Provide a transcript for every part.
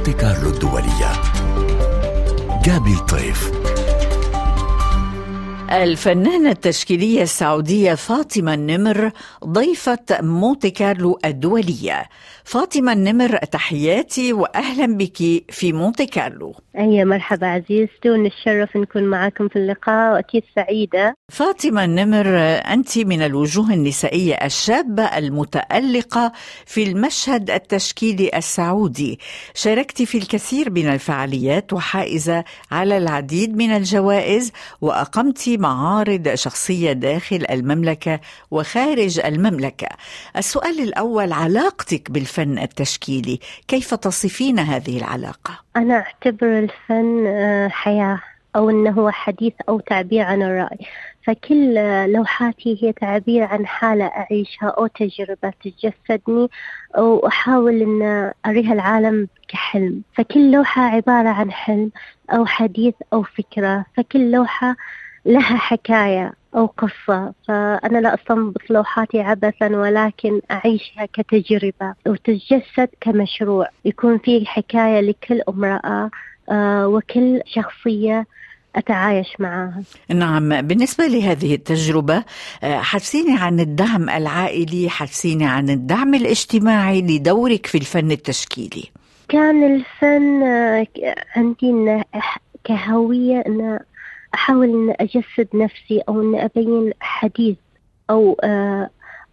مونتي كارلو الدولية جابي الطيف. الفنانة التشكيلية السعودية فاطمة النمر ضيفة مونتي كارلو الدولية. فاطمة النمر تحياتي وأهلا بك في مونتي كارلو. أي مرحبا عزيزتي ونتشرف نكون معكم في اللقاء وأكيد سعيدة. فاطمة النمر أنت من الوجوه النسائية الشابة المتألقة في المشهد التشكيلي السعودي. شاركت في الكثير من الفعاليات وحائزة على العديد من الجوائز وأقمت معارض شخصية داخل المملكة وخارج المملكة. السؤال الأول علاقتك بالفن التشكيلي كيف تصفين هذه العلاقة؟ أنا أعتبر الفن آه، حياة أو أنه هو حديث أو تعبير عن الرأي. فكل لوحاتي هي تعبير عن حالة أعيشها أو تجربة تتجسدني أو أحاول أن أريها العالم كحلم. فكل لوحة عبارة عن حلم أو حديث أو فكرة. فكل لوحة لها حكاية أو قصة فأنا لا أستنبط لوحاتي عبثا ولكن أعيشها كتجربة. وتتجسد كمشروع. يكون فيه حكاية لكل امرأة آه، وكل شخصية أتعايش معها نعم. بالنسبة لهذه التجربة آه، حدثيني عن الدعم العائلي حدثيني عن الدعم الاجتماعي لدورك في الفن التشكيلي. كان الفن آه، عندي كهوية أن أحاول أن أجسد نفسي أو أن أبين حديث أو آه،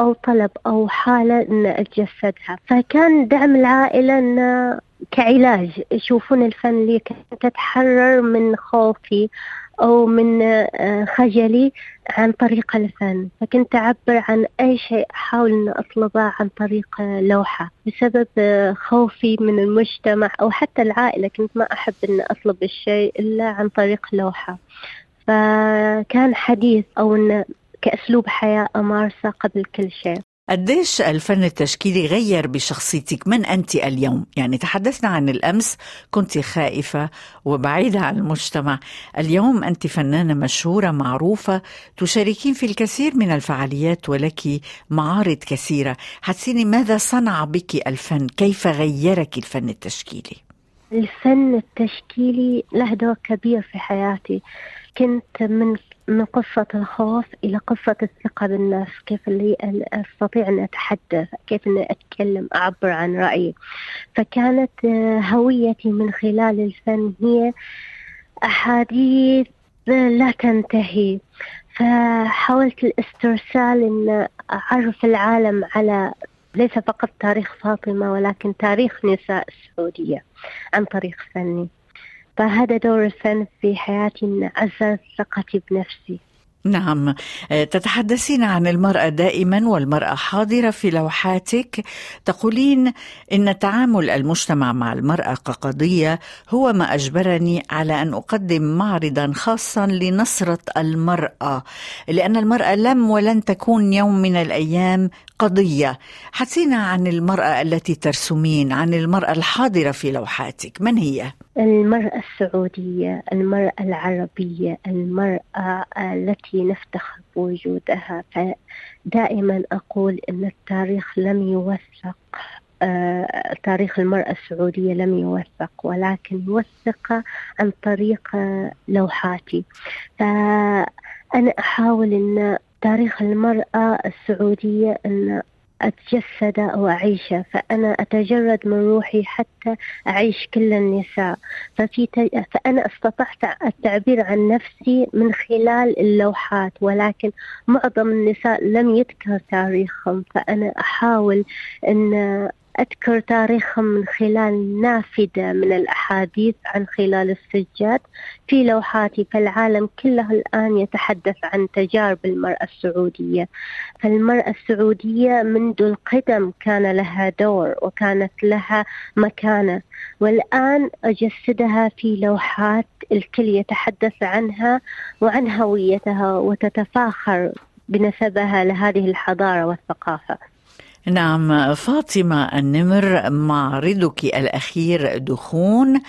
أو طلب أو حالة أن أتجسدها فكان دعم العائلة أن كعلاج. يشوفون الفن لي كنت أتحرر من خوفي. أو من آه، خجلي عن طريق الفن فكنت أعبر عن أي شيء أحاول أن أطلبه عن طريق لوحة بسبب آه، خوفي من المجتمع أو حتى العائلة. كنت ما أحب أن أطلب الشيء إلا عن طريق لوحة. فكان حديث أو أن كأسلوب حياة أمارسه قبل كل شيء. قديش الفن التشكيلي غير بشخصيتك من أنت اليوم؟ يعني تحدثنا عن الأمس كنت خائفة وبعيدة عن المجتمع. اليوم أنت فنانة مشهورة معروفة تشاركين في الكثير من الفعاليات ولك معارض كثيرة. حسيني ماذا صنع بك الفن؟ كيف غيرك الفن التشكيلي؟ الفن التشكيلي له دور كبير في حياتي. كنت من من قصة الخوف إلى قصة الثقة بالنفس كيف اللي أستطيع أن أتحدث كيف أن أتكلم أعبر عن رأيي. فكانت آه، هويتي من خلال الفن هي أحاديث لا تنتهي. فحاولت الاسترسال أن أعرف العالم على ليس فقط تاريخ فاطمة ولكن تاريخ نساء السعودية عن طريق فني. فهذا دور الفن في حياتي أن أعزز ثقتي بنفسي. نعم. آه، تتحدثين عن المرأة دائما والمرأة حاضرة في لوحاتك. تقولين إن تعامل المجتمع مع المرأة كقضية هو ما أجبرني على أن أقدم معرضا خاصا لنصرة المرأة لأن المرأة لم ولن تكون يوم من الأيام قضية. حسينا عن المرأة التي ترسمين عن المرأة الحاضرة في لوحاتك. من هي؟ المرأة السعودية المرأة العربية المرأة التي نفتخر بوجودها فدائما أقول أن التاريخ لم يوثق آه، تاريخ المرأة السعودية لم يوثق ولكن يوثق عن طريق لوحاتي. فأنا أحاول أن تاريخ المرأة السعودية أن أتجسد أو أعيشه فأنا أتجرد من روحي حتى أعيش كل النساء. ففي ت... فأنا استطعت التعبير عن نفسي من خلال اللوحات ولكن معظم النساء لم يذكر تاريخهم. فأنا أحاول أن أذكر تاريخهم من خلال نافذة من الأحاديث عن خلال السجاد. في لوحاتي فالعالم كله الآن يتحدث عن تجارب المرأة السعودية. فالمرأة السعودية منذ القدم كان لها دور وكانت لها مكانة. والآن أجسدها في لوحات الكل يتحدث عنها وعن هويتها وتتفاخر بنسبها لهذه الحضارة والثقافة. نعم فاطمة النمر معرضك الأخير دخون.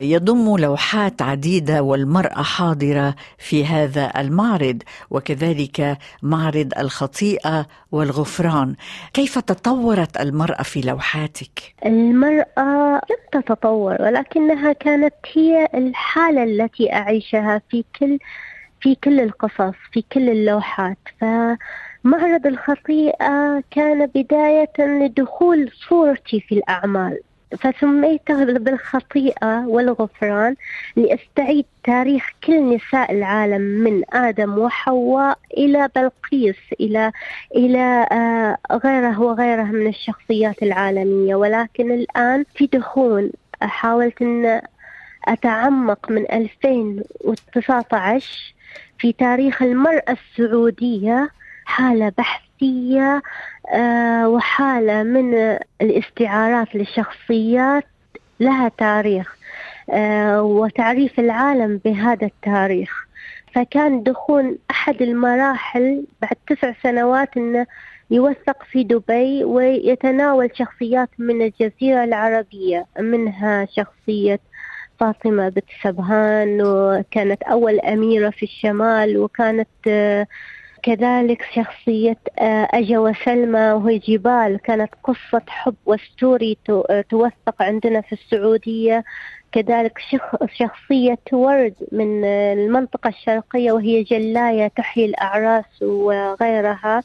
يضم لوحات عديدة والمرأة حاضرة في هذا المعرض وكذلك معرض الخطيئة والغفران. كيف تطورت المرأة في لوحاتك؟ المرأة لم تتطور ولكنها كانت هي الحالة التي أعيشها في كل في كل القصص في كل اللوحات. فمعرض الخطيئة كان بداية لدخول صورتي في الأعمال فسميته بالخطيئة والغفران لأستعيد تاريخ كل نساء العالم من آدم وحواء إلى بلقيس إلى إلى آه، غيره وغيره من الشخصيات العالمية. ولكن الآن في دخول حاولت أن أتعمق من 2019 في تاريخ المرأة السعودية. حالة بحثية آه، وحالة من الاستعارات للشخصيات لها تاريخ آه، وتعريف العالم بهذا التاريخ. فكان دخول أحد المراحل بعد تسع سنوات أنه يوثق في دبي ويتناول شخصيات من الجزيرة العربية منها شخصية فاطمة بنت سبهان وكانت أول أميرة في الشمال وكانت آه، كذلك شخصية آه، أجا وسلمى وهي جبال. كانت قصة حب وستوري آه، توثق عندنا في السعودية. كذلك شخصية ورد من المنطقة الشرقية وهي جلاية تحيي الأعراس وغيرها.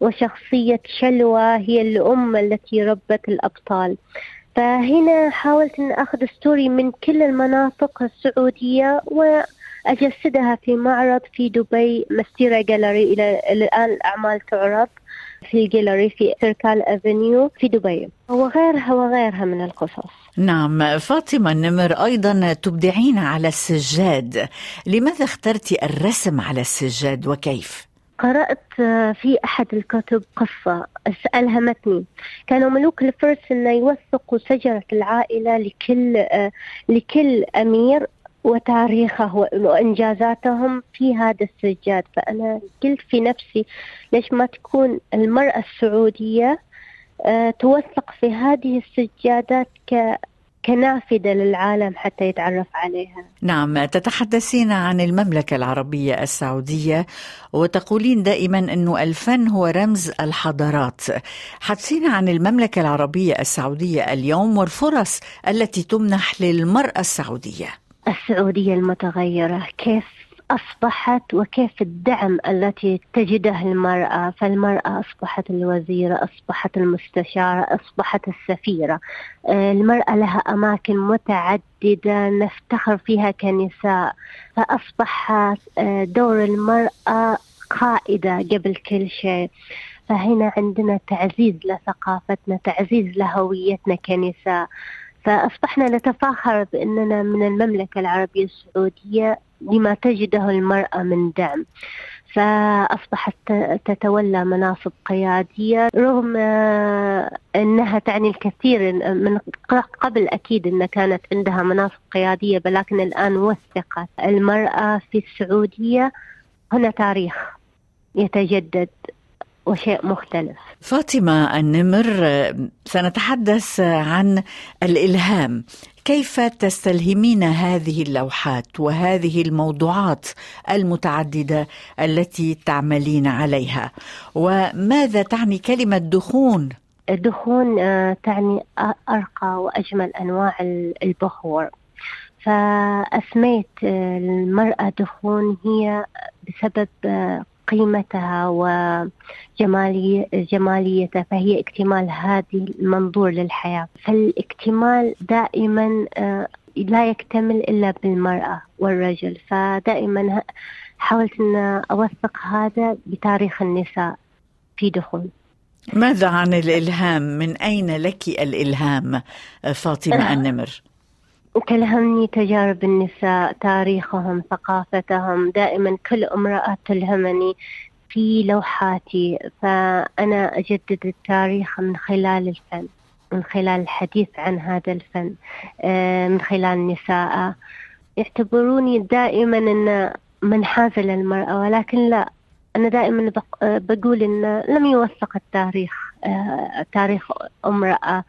وشخصية شلوى هي الأم التي ربت الأبطال. فهنا حاولت أن أخذ story من كل المناطق السعودية وأجسدها في معرض في دبي Mestaria Gallery إلى الآن الأعمال تعرض في الجاليري في Alserkal Avenue في دبي. وغيرها وغيرها من القصص. نعم فاطمة النمر أيضا تبدعين على السجاد. لماذا اخترت الرسم على السجاد وكيف؟ قرأت في أحد الكتب قصة ألهمتني كانوا ملوك الفرس أن يوثقوا شجرة العائلة لكل لكل أمير. وتاريخه وإنجازاتهم في هذا السجاد. فأنا قلت في نفسي ليش ما تكون المرأة السعودية آه، توثق في هذه السجادات كنافذة للعالم حتى يتعرف عليها. نعم تتحدثين عن المملكة العربية السعودية وتقولين دائما أنه الفن هو رمز الحضارات. حدثينا عن المملكة العربية السعودية اليوم والفرص التي تمنح للمرأة السعودية. السعودية المتغيرة كيف أصبحت وكيف الدعم التي تجده المرأة؟ فالمرأة أصبحت الوزيرة أصبحت المستشارة أصبحت السفيرة. آه، المرأة لها أماكن متعددة نفتخر فيها كنساء. فأصبح آه، دور المرأة قائدة قبل كل شيء. فهنا عندنا تعزيز لثقافتنا تعزيز لهويتنا كنساء. فأصبحنا نتفاخر بأننا من المملكة العربية السعودية لما تجده المرأة من دعم. فأصبحت تتولى مناصب قيادية رغم أنها تعني الكثير من قبل أكيد أن كانت عندها مناصب قيادية ولكن الآن وثقت المرأة في السعودية. هنا تاريخ يتجدد. وشيء مختلف. فاطمة النمر سنتحدث عن الإلهام. كيف تستلهمين هذه اللوحات وهذه الموضوعات المتعددة التي تعملين عليها؟ وماذا تعني كلمة دخون؟ الدخون آه، تعني أرقى وأجمل أنواع البخور. فأسميت آه، المرأة دخون هي بسبب آه، قيمتها وجماليتها فهي اكتمال هذه المنظور للحياة فالاكتمال دائما آه، لا يكتمل إلا بالمرأة والرجل فدائما حاولت أن أوثق هذا بتاريخ النساء في دخول ماذا عن الإلهام؟ من أين لك الإلهام فاطمة النمر؟ تلهمني تجارب النساء تاريخهم ثقافتهم. دائما كل امرأة تلهمني في لوحاتي. فأنا أجدد التاريخ من خلال الفن من خلال الحديث عن هذا الفن آه، من خلال نساء. يعتبروني دائما أن منحازة للمرأة ولكن لا. أنا دائما بقول أن لم يوثق التاريخ آه، تاريخ امرأة.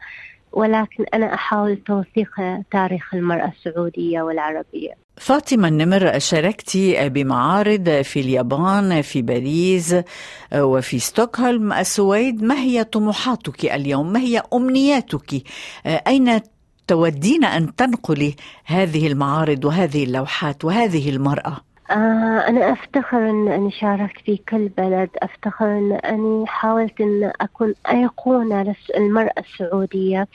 ولكن أنا أحاول توثيق تاريخ المرأة السعودية والعربية. فاطمة النمر شاركت بمعارض في اليابان في باريس وفي ستوكهولم. السويد ما هي طموحاتك اليوم؟ ما هي أمنياتك؟ أين تودين أن تنقلي هذه المعارض وهذه اللوحات وهذه المرأة؟ آه أنا أفتخر أن أني شاركت في كل بلد. أفتخر أن أني حاولت أن أكون أيقونة للمرأة السعودية.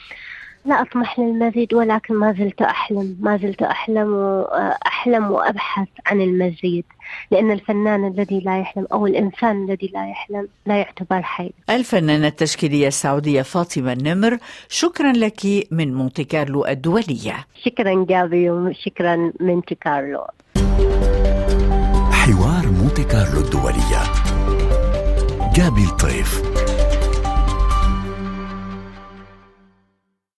لا أطمح للمزيد ولكن ما زلت أحلم. ما زلت أحلم وأحلم وأبحث عن المزيد. لأن الفنان الذي لا يحلم أو الإنسان الذي لا يحلم لا يعتبر حي. الفنانة التشكيلية السعودية فاطمة النمر شكرا لك من مونتي كارلو الدولية. شكرا جابي وشكرا مونتي كارلو. حوار مونتي كارلو الدولية. جابي الطيف.